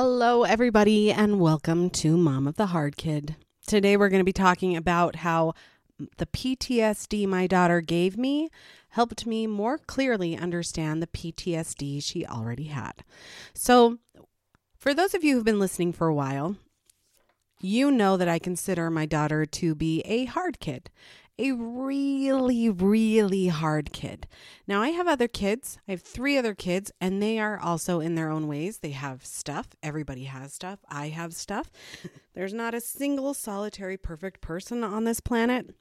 Hello, everybody, and welcome to Mom of the Hard Kid. Today, we're going to be talking about how the PTSD my daughter gave me helped me more clearly understand the PTSD she already had. So, for those of you who've been listening for a while, you know that I consider my daughter to be a hard kid, a really, really hard kid. Now, I have other kids. I have three other kids, and they are also in their own ways. They have stuff. Everybody has stuff. I have stuff. There's not a single solitary perfect person on this planet.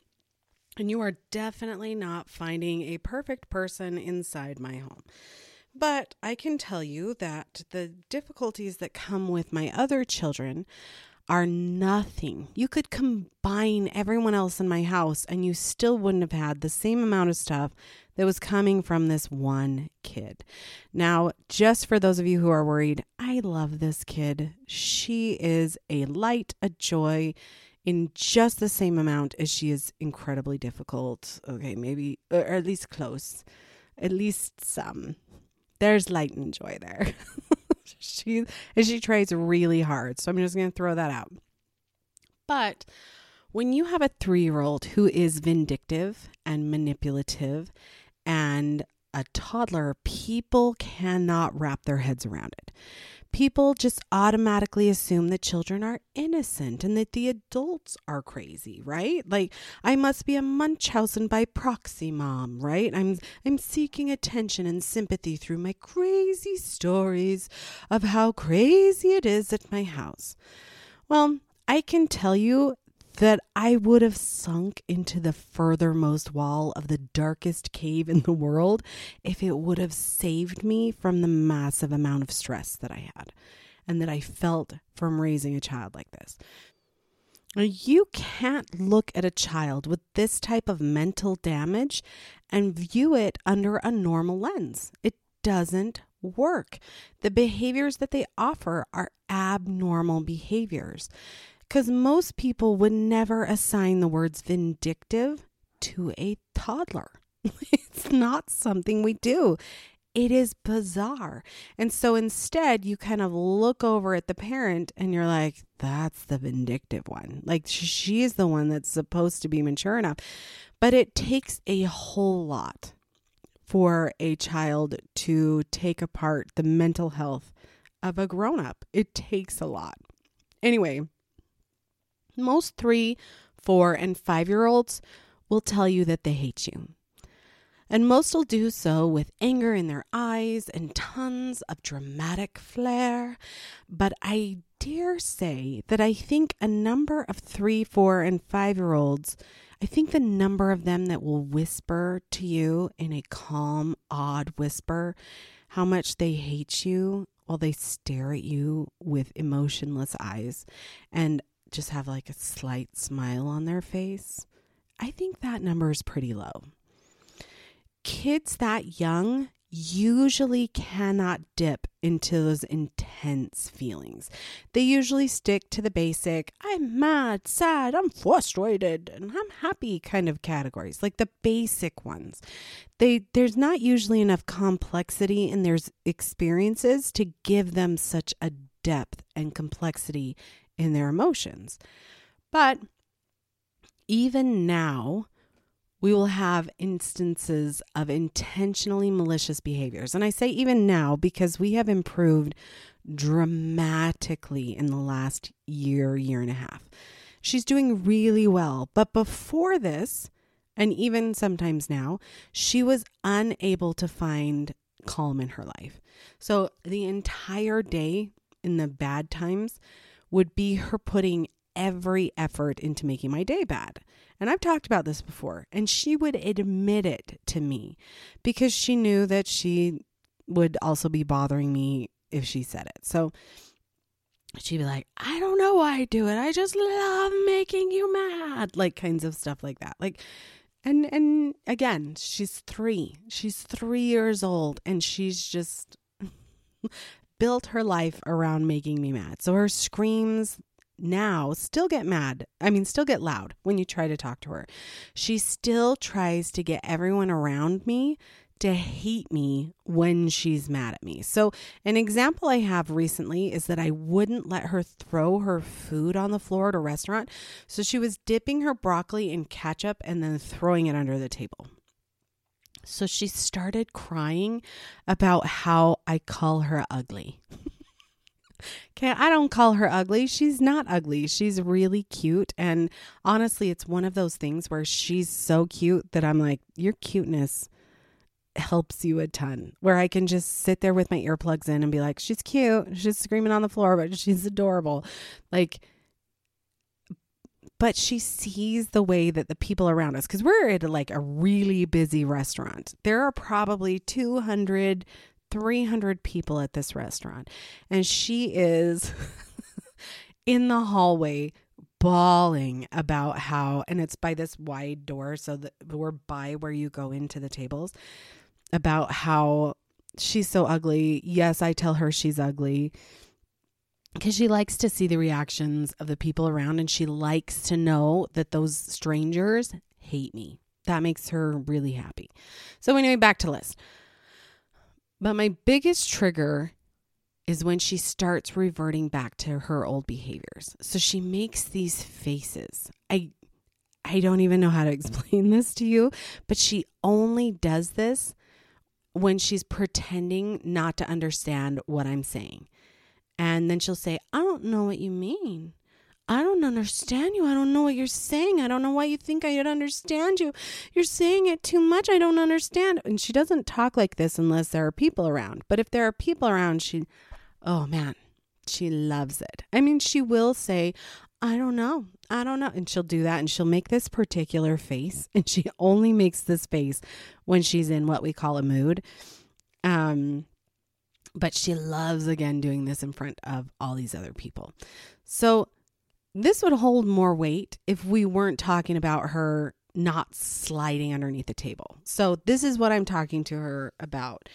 And you are definitely not finding a perfect person inside my home. But I can tell you that the difficulties that come with my other children are nothing. You could combine everyone else in my house and you still wouldn't have had the same amount of stuff that was coming from this one kid. Now, just for those of you who are worried, I love this kid. She is a light, a joy in just the same amount as she is incredibly difficult. Okay, maybe, or at least close. At least some. There's light and joy there. she and she tries really hard. So I'm just going to throw that out. But when you have a 3-year-old who is vindictive and manipulative and a toddler, people cannot wrap their heads around it people just automatically assume that children are innocent and that the adults are crazy, right? Like I must be a Munchausen by proxy mom, right? I'm I'm seeking attention and sympathy through my crazy stories of how crazy it is at my house. Well, I can tell you that I would have sunk into the furthermost wall of the darkest cave in the world if it would have saved me from the massive amount of stress that I had and that I felt from raising a child like this. You can't look at a child with this type of mental damage and view it under a normal lens. It doesn't work. The behaviors that they offer are abnormal behaviors. Because most people would never assign the words vindictive to a toddler. it's not something we do. It is bizarre. And so instead, you kind of look over at the parent and you're like, that's the vindictive one. Like she's the one that's supposed to be mature enough. But it takes a whole lot for a child to take apart the mental health of a grown up. It takes a lot. Anyway, most three, four, and five year olds will tell you that they hate you. And most will do so with anger in their eyes and tons of dramatic flair. But I dare say that I think a number of three, four, and five year olds, I think the number of them that will whisper to you in a calm, odd whisper how much they hate you while they stare at you with emotionless eyes and just have like a slight smile on their face, I think that number is pretty low. Kids that young usually cannot dip into those intense feelings. They usually stick to the basic, I'm mad, sad, I'm frustrated, and I'm happy kind of categories, like the basic ones. They there's not usually enough complexity in their experiences to give them such a depth and complexity in their emotions. But even now, we will have instances of intentionally malicious behaviors. And I say even now because we have improved dramatically in the last year, year and a half. She's doing really well. But before this, and even sometimes now, she was unable to find calm in her life. So the entire day in the bad times, would be her putting every effort into making my day bad. And I've talked about this before, and she would admit it to me because she knew that she would also be bothering me if she said it. So she'd be like, I don't know why I do it. I just love making you mad. Like kinds of stuff like that. Like and and again, she's 3. She's 3 years old and she's just built her life around making me mad. So her screams now still get mad. I mean, still get loud when you try to talk to her. She still tries to get everyone around me to hate me when she's mad at me. So, an example I have recently is that I wouldn't let her throw her food on the floor at a restaurant. So, she was dipping her broccoli in ketchup and then throwing it under the table. So, she started crying about how I call her ugly. Okay, I don't call her ugly. She's not ugly. She's really cute. And honestly, it's one of those things where she's so cute that I'm like, your cuteness helps you a ton. Where I can just sit there with my earplugs in and be like, she's cute. She's screaming on the floor, but she's adorable. Like, but she sees the way that the people around us, because we're at like a really busy restaurant. There are probably 200, 300 people at this restaurant. And she is in the hallway bawling about how, and it's by this wide door, so that we're by where you go into the tables, about how she's so ugly. Yes, I tell her she's ugly because she likes to see the reactions of the people around and she likes to know that those strangers hate me. That makes her really happy. So, anyway, back to list. But my biggest trigger is when she starts reverting back to her old behaviors. So she makes these faces. I I don't even know how to explain this to you, but she only does this when she's pretending not to understand what I'm saying. And then she'll say, "I don't know what you mean." I don't understand you. I don't know what you're saying. I don't know why you think I'd understand you. You're saying it too much. I don't understand. And she doesn't talk like this unless there are people around. But if there are people around, she, oh man, she loves it. I mean, she will say, I don't know. I don't know. And she'll do that and she'll make this particular face. And she only makes this face when she's in what we call a mood. Um, but she loves again doing this in front of all these other people. So this would hold more weight if we weren't talking about her not sliding underneath the table. So this is what I'm talking to her about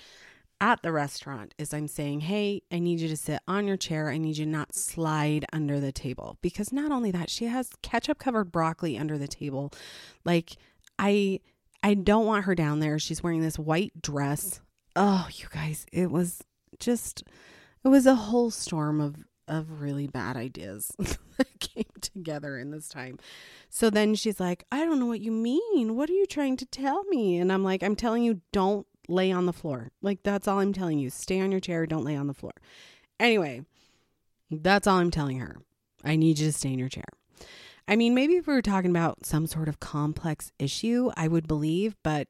at the restaurant is I'm saying, "Hey, I need you to sit on your chair. I need you not slide under the table." Because not only that, she has ketchup covered broccoli under the table. Like I I don't want her down there. She's wearing this white dress. Oh, you guys, it was just it was a whole storm of of really bad ideas that came together in this time. So then she's like, I don't know what you mean. What are you trying to tell me? And I'm like, I'm telling you, don't lay on the floor. Like, that's all I'm telling you. Stay on your chair. Don't lay on the floor. Anyway, that's all I'm telling her. I need you to stay in your chair. I mean, maybe if we were talking about some sort of complex issue, I would believe, but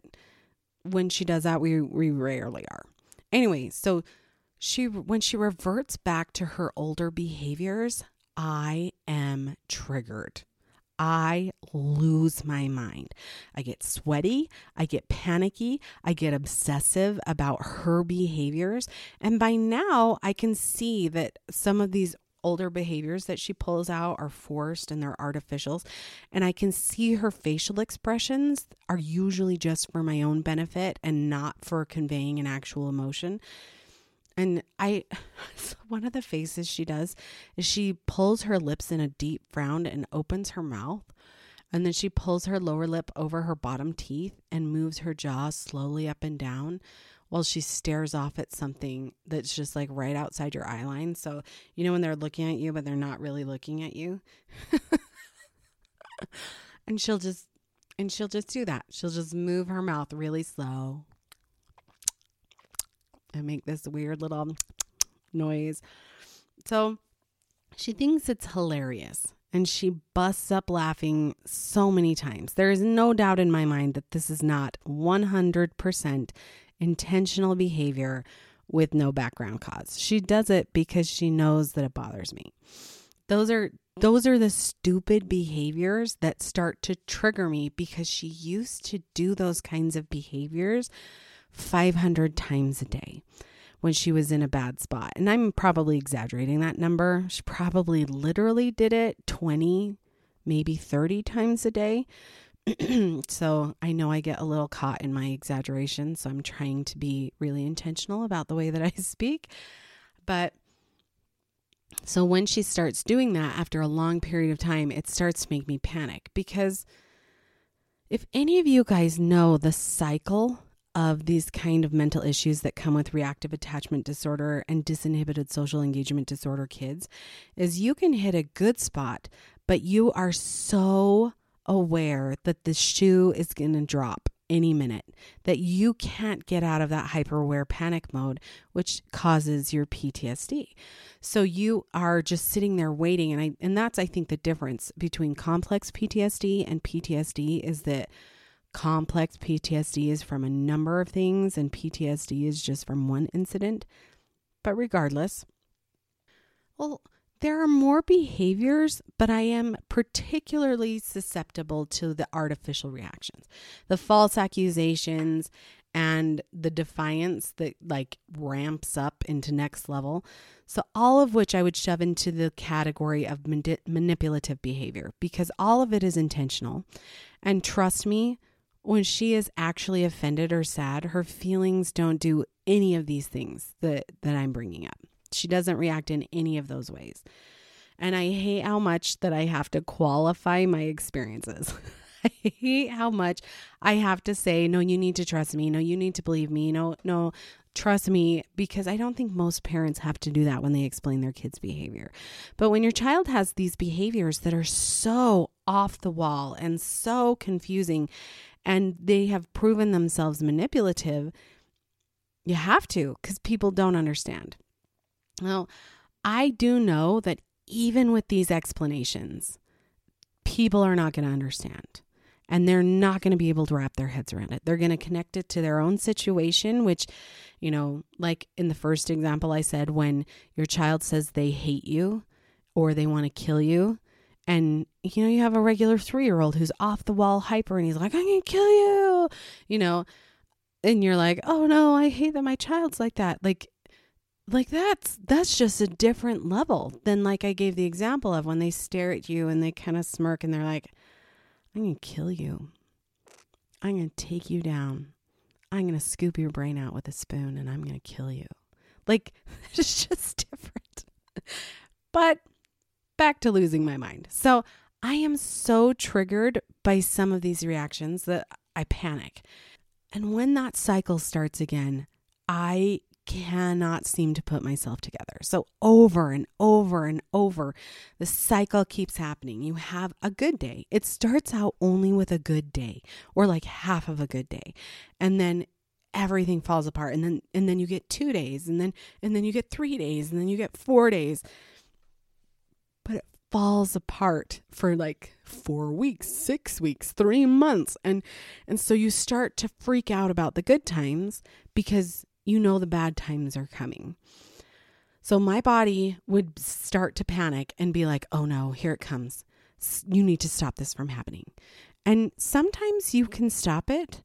when she does that, we, we rarely are. Anyway, so she when she reverts back to her older behaviors, I am triggered. I lose my mind. I get sweaty, I get panicky, I get obsessive about her behaviors. And by now, I can see that some of these older behaviors that she pulls out are forced and they're artificials. And I can see her facial expressions are usually just for my own benefit and not for conveying an actual emotion. And I, one of the faces she does is she pulls her lips in a deep frown and opens her mouth. And then she pulls her lower lip over her bottom teeth and moves her jaw slowly up and down while she stares off at something that's just like right outside your eye line. So, you know, when they're looking at you, but they're not really looking at you. and she'll just, and she'll just do that. She'll just move her mouth really slow and make this weird little noise. So she thinks it's hilarious and she busts up laughing so many times. There is no doubt in my mind that this is not 100% intentional behavior with no background cause. She does it because she knows that it bothers me. Those are those are the stupid behaviors that start to trigger me because she used to do those kinds of behaviors 500 times a day when she was in a bad spot. And I'm probably exaggerating that number. She probably literally did it 20, maybe 30 times a day. so I know I get a little caught in my exaggeration. So I'm trying to be really intentional about the way that I speak. But so when she starts doing that after a long period of time, it starts to make me panic because if any of you guys know the cycle of these kind of mental issues that come with reactive attachment disorder and disinhibited social engagement disorder kids is you can hit a good spot, but you are so aware that the shoe is going to drop any minute, that you can't get out of that hyperaware panic mode, which causes your PTSD. So you are just sitting there waiting. And I and that's I think the difference between complex PTSD and PTSD is that complex PTSD is from a number of things and PTSD is just from one incident. But regardless, well, there are more behaviors, but I am particularly susceptible to the artificial reactions, the false accusations, and the defiance that like ramps up into next level. So, all of which I would shove into the category of mani- manipulative behavior because all of it is intentional. And trust me, when she is actually offended or sad, her feelings don't do any of these things that, that I'm bringing up. She doesn't react in any of those ways. And I hate how much that I have to qualify my experiences. I hate how much I have to say, no, you need to trust me. No, you need to believe me. No, no, trust me, because I don't think most parents have to do that when they explain their kids' behavior. But when your child has these behaviors that are so off the wall and so confusing, and they have proven themselves manipulative, you have to because people don't understand. Now, I do know that even with these explanations, people are not going to understand and they're not going to be able to wrap their heads around it. They're going to connect it to their own situation, which, you know, like in the first example I said, when your child says they hate you or they want to kill you, and you know, you have a regular three year old who's off the wall hyper and he's like, I'm to kill you, you know, and you're like, oh no, I hate that my child's like that. Like, like that's that's just a different level than like I gave the example of when they stare at you and they kind of smirk and they're like, I'm to kill you. I'm to take you down. I'm to scoop your brain out with a spoon and I'm to kill you. Like it's just different. but back to losing my mind. So, I am so triggered by some of these reactions that I panic. And when that cycle starts again, I cannot seem to put myself together. So, over and over and over, the cycle keeps happening. You have a good day. It starts out only with a good day or like half of a good day. And then everything falls apart and then and then you get 2 days and then and then you get 3 days and then you get 4 days. Falls apart for like 4 weeks, 6 weeks, 3 months and and so you start to freak out about the good times because you know the bad times are coming. So my body would start to panic and be like, oh no, here it comes. You need to stop this from happening. And sometimes you can stop it,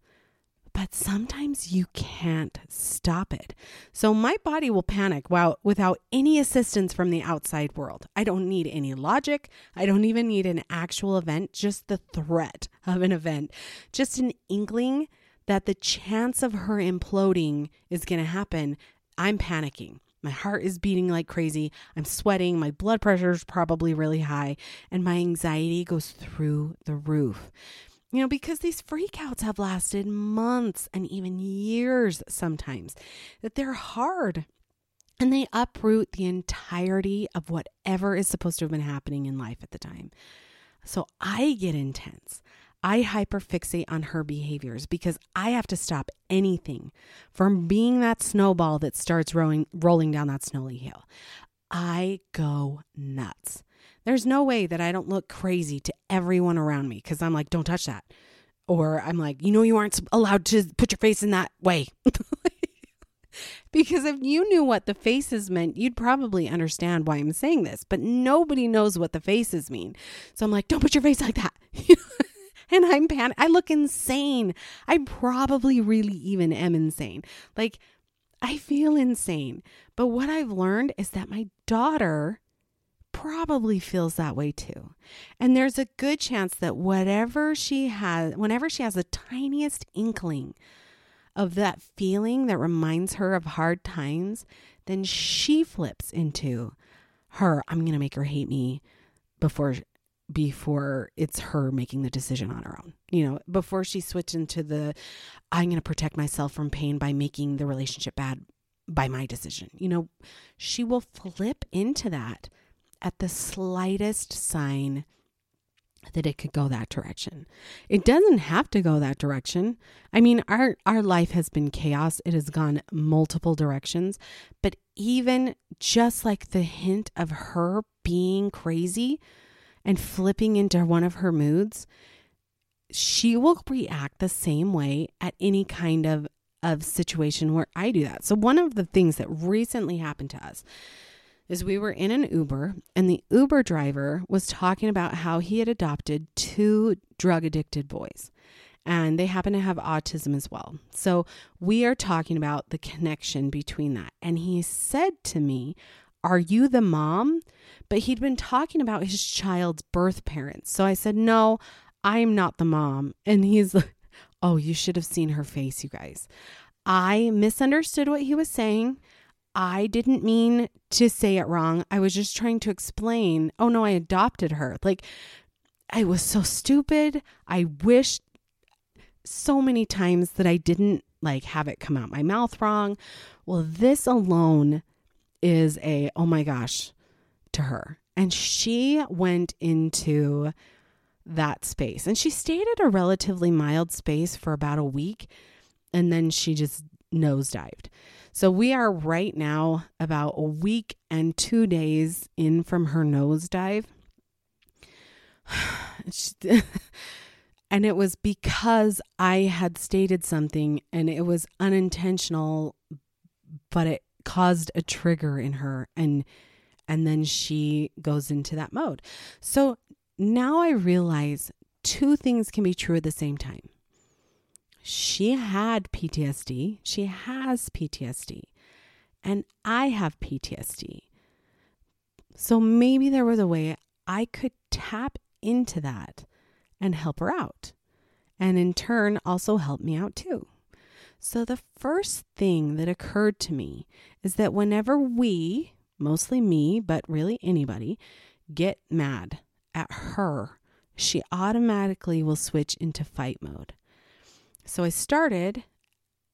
but sometimes you can't stop it. So my body will panic while, without any assistance from the outside world. I don't need any logic. I don't even need an actual event, just the threat of an event, just an inkling that the chance of her imploding is going to happen, I'm panicking. My heart is beating like crazy. I'm sweating. My blood pressure is probably really high. And my anxiety goes through the roof. You know, because these freakouts have lasted months and even years sometimes, that they're hard and they uproot the entirety of whatever is supposed to have been happening in life at the time. So I get intense. I hyperfixate on her behaviors because I have to stop anything from being that snowball that starts rolling, rolling down that snowy hill. I go nuts. There's no way that I don't look crazy to everyone around me because I'm like, don't touch that. Or I'm like, you know, you aren't allowed to put your face in that way. because if you knew what the faces meant, you'd probably understand why I'm saying this. But nobody knows what the faces mean. So I'm like, don't put your face like that. and I'm panic. I look insane. I probably really even am insane. Like, I feel insane. But what I've learned is that my daughter probably feels that way too. And there's a good chance that whatever she has, whenever she has the tiniest inkling of that feeling that reminds her of hard times, then she flips into her, I'm going to make her hate me before before it's her making the decision on her own. You know, before she switches into the I'm going to protect myself from pain by making the relationship bad by my decision. You know, she will flip into that at the slightest sign that it could go that direction. It doesn't have to go that direction. I mean, our our life has been chaos. It has gone multiple directions, but even just like the hint of her being crazy and flipping into one of her moods, she will react the same way at any kind of of situation where I do that. So one of the things that recently happened to us is we were in an Uber and the Uber driver was talking about how he had adopted two drug addicted boys and they happen to have autism as well. So we are talking about the connection between that. And he said to me, Are you the mom? But he'd been talking about his child's birth parents. So I said, No, I'm not the mom. And he's like, Oh, you should have seen her face, you guys. I misunderstood what he was saying. I didn't mean to say it wrong. I was just trying to explain. Oh no, I adopted her. Like, I was so stupid. I wish so many times that I didn't like have it come out my mouth wrong. Well, this alone is a oh my gosh to her. And she went into that space and she stayed at a relatively mild space for about a week and then she just nosedived. So we are right now about a week and two days in from her nosedive. and it was because I had stated something and it was unintentional, but it caused a trigger in her and and then she goes into that mode. So now I realize two things can be true at the same time she had PTSD. She has PTSD. And I have PTSD. So maybe there was a way I could tap into that and help her out. And in turn, also help me out too. So the first thing that occurred to me is that whenever we, mostly me, but really anybody, get mad at her, she automatically will switch into fight mode. So I started,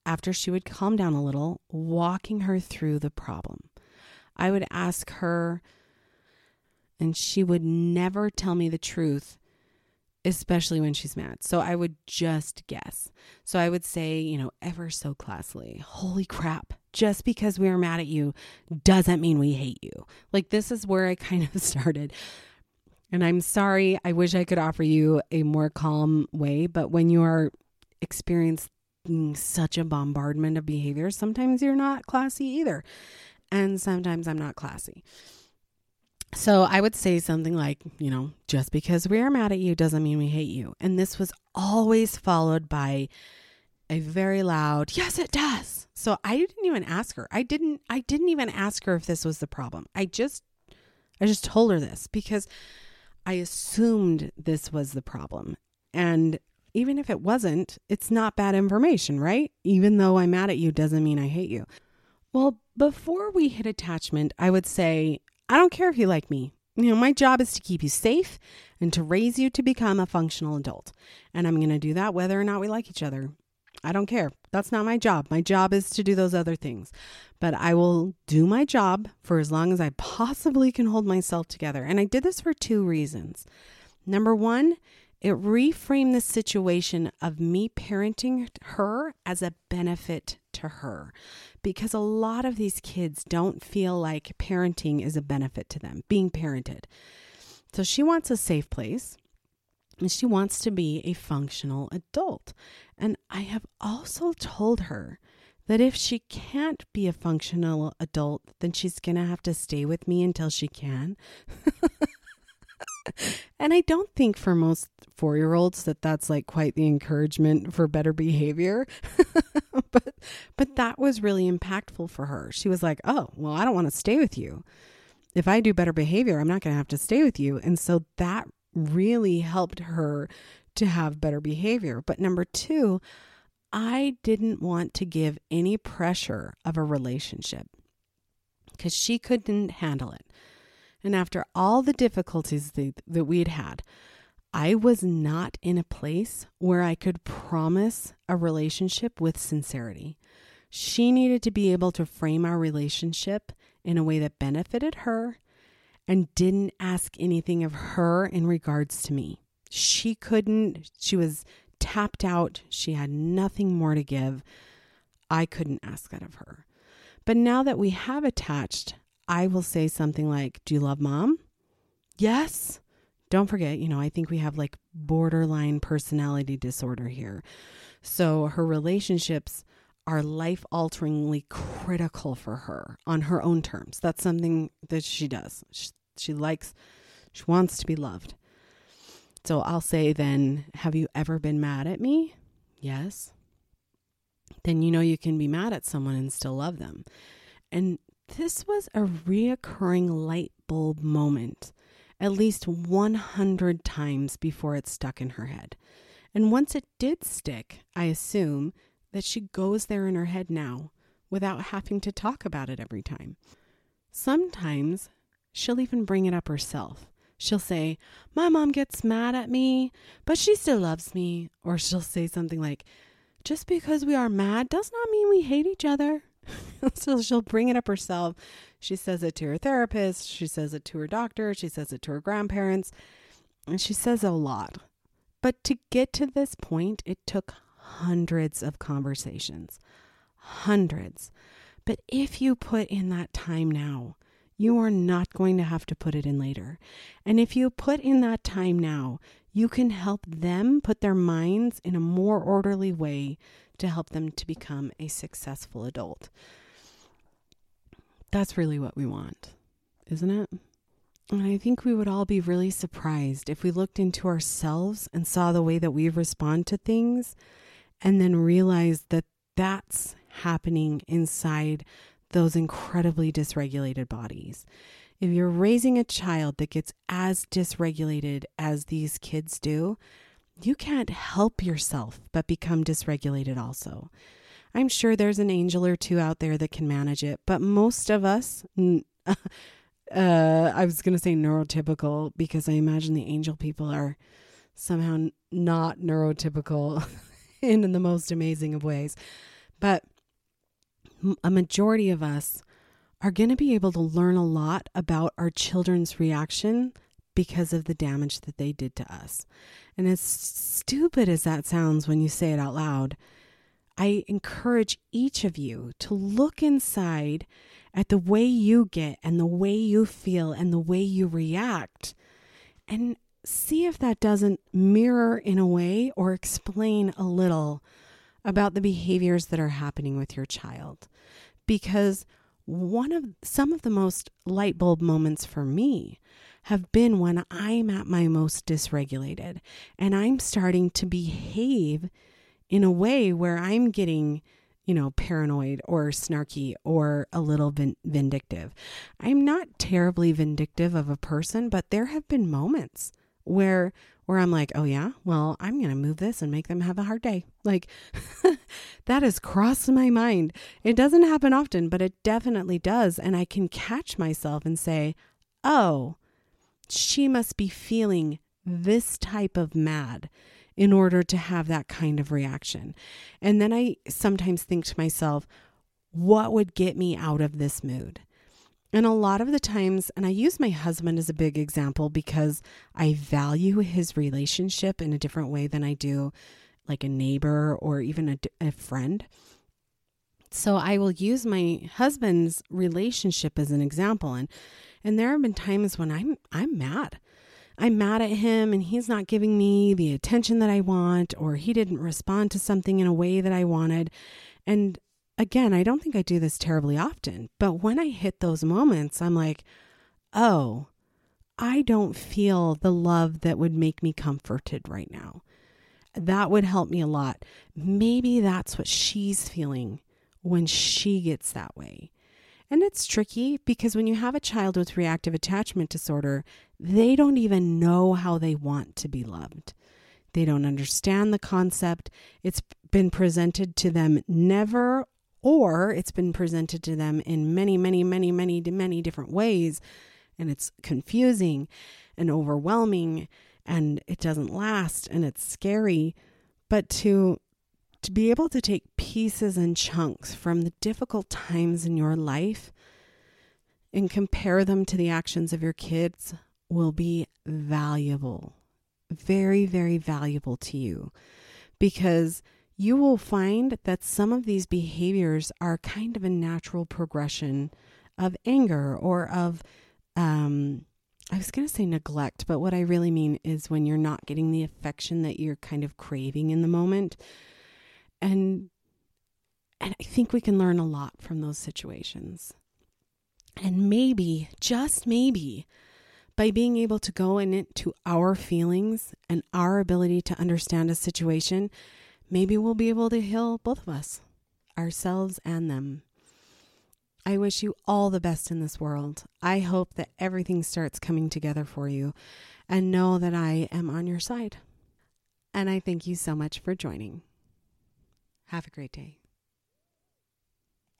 after she would calm down a little, walking her through the problem. I would ask her, and she would never tell me the truth, especially when she's mad. So I would just guess. So I would say, you know, ever so classily, holy crap, just because we are mad at you doesn't mean we hate you. Like, this is where I kind of started. And I'm sorry, I wish I could offer you a more calm way, but when you are experiencing such a bombardment of behavior, sometimes you're not classy either. And sometimes I'm not classy. So I would say something like, you know, just because we are mad at you doesn't mean we hate you. And this was always followed by a very loud, yes, it does. So I didn't even ask her. I didn't I didn't even ask her if this was the problem. I just I just told her this because I assumed this was the problem. And even if it wasn't, it's not bad information, right? Even though I'm mad at you doesn't mean I hate you. Well, before we hit attachment, I would say, I don't care if you like me. You know, my job is to keep you safe and to raise you to become a functional adult. And I'm going to do that whether or not we like each other. I don't care. That's not my job. My job is to do those other things. But I will do my job for as long as I possibly can hold myself together. And I did this for two reasons. Number one it reframed the situation of me parenting her as a benefit to her because a lot of these kids don't feel like parenting is a benefit to them, being parented. So she wants a safe place and she wants to be a functional adult. And I have also told her that if she can't be a functional adult, then she's going to have to stay with me until she can. and I don't think for most four year olds that that's like quite the encouragement for better behavior. but but that was really impactful for her. She was like, "Oh, well, I don't want to stay with you. If I do better behavior, I'm not going to have to stay with you." And so that really helped her to have better behavior. But number 2, I didn't want to give any pressure of a relationship because she couldn't handle it. And after all the difficulties that, we had had, I was not in a place where I could promise a relationship with sincerity. She needed to be able to frame our relationship in a way that benefited her and didn't ask anything of her in regards to me. She couldn't, she was tapped out. She had nothing more to give. I couldn't ask that of her. But now that we have attached, I will say something like, Do you love mom? Yes. Don't forget, you know, I think we have like borderline personality disorder here. So her relationships are life alteringly critical for her on her own terms. That's something that she does. She, she likes, she wants to be loved. So I'll say then, have you ever been mad at me? Yes. Then you know you can be mad at someone and still love them. And this was a reoccurring light bulb moment at least 100 times before it stuck in her head. And once it did stick, I assume that she goes there in her head now without having to talk about it every time. Sometimes she'll even bring it up herself. She'll say, My mom gets mad at me, but she still loves me. Or she'll say something like, Just because we are mad does not mean we hate each other. so she'll bring it up herself. She says it to her therapist, she says it to her doctor, she says it to her grandparents, and she says a lot. But to get to this point, it took hundreds of conversations. Hundreds. But if you put in that time now, you are not going to have to put it in later. And if you put in that time now, you can help them put their minds in a more orderly way to help them to become a successful adult. That's really what we want, isn't it? And I think we would all be really surprised if we looked into ourselves and saw the way that we respond to things and then realized that that's happening inside those incredibly dysregulated bodies. If you're raising a child that gets as dysregulated as these kids do, you can't help yourself but become dysregulated also. I'm sure there's an angel or two out there that can manage it, but most of us, uh, I was going to say neurotypical because I imagine the angel people are somehow not neurotypical in, in the most amazing of ways. But a majority of us are going to be able to learn a lot about our children's reaction because of the damage that they did to us. And as stupid as that sounds when you say it out loud, I encourage each of you to look inside at the way you get and the way you feel and the way you react and see if that doesn't mirror in a way or explain a little about the behaviors that are happening with your child. Because one of some of the most light bulb moments for me have been when I'm at my most dysregulated and I'm starting to behave in a way where I'm getting, you know, paranoid or snarky or a little vin- vindictive. I'm not terribly vindictive of a person, but there have been moments where where I'm like, "Oh yeah, well, I'm going to move this and make them have a hard day." Like that has crossed my mind. It doesn't happen often, but it definitely does, and I can catch myself and say, "Oh, she must be feeling this type of mad in order to have that kind of reaction. And then I sometimes think to myself, what would get me out of this mood? And a lot of the times, and I use my husband as a big example because I value his relationship in a different way than I do like a neighbor or even a, a friend. So I will use my husband's relationship as an example and and there have been times when I'm I'm mad. I'm mad at him and he's not giving me the attention that I want or he didn't respond to something in a way that I wanted. And again, I don't think I do this terribly often, but when I hit those moments, I'm like, "Oh, I don't feel the love that would make me comforted right now." That would help me a lot. Maybe that's what she's feeling when she gets that way. And it's tricky because when you have a child with reactive attachment disorder, they don't even know how they want to be loved. They don't understand the concept. It's been presented to them never, or it's been presented to them in many, many, many, many, many different ways. and it's confusing and overwhelming and it doesn't last and it's scary, but to to be able to take pieces and chunks from the difficult times in your life and compare them to the actions of your kids will be valuable. Very, very valuable to you because you will find that some of these behaviors are kind of a natural progression of anger or of um, I was going to say neglect, but what I really mean is when you're not getting the affection that you're kind of craving in the moment. And and I think we can learn a lot from those situations. And maybe, just maybe, by being able to go into our feelings and our ability to understand a situation, maybe we'll be able to heal both of us, ourselves and them. I wish you all the best in this world. I hope that everything starts coming together for you and know that I am on your side. And I thank you so much for joining. Have a great day.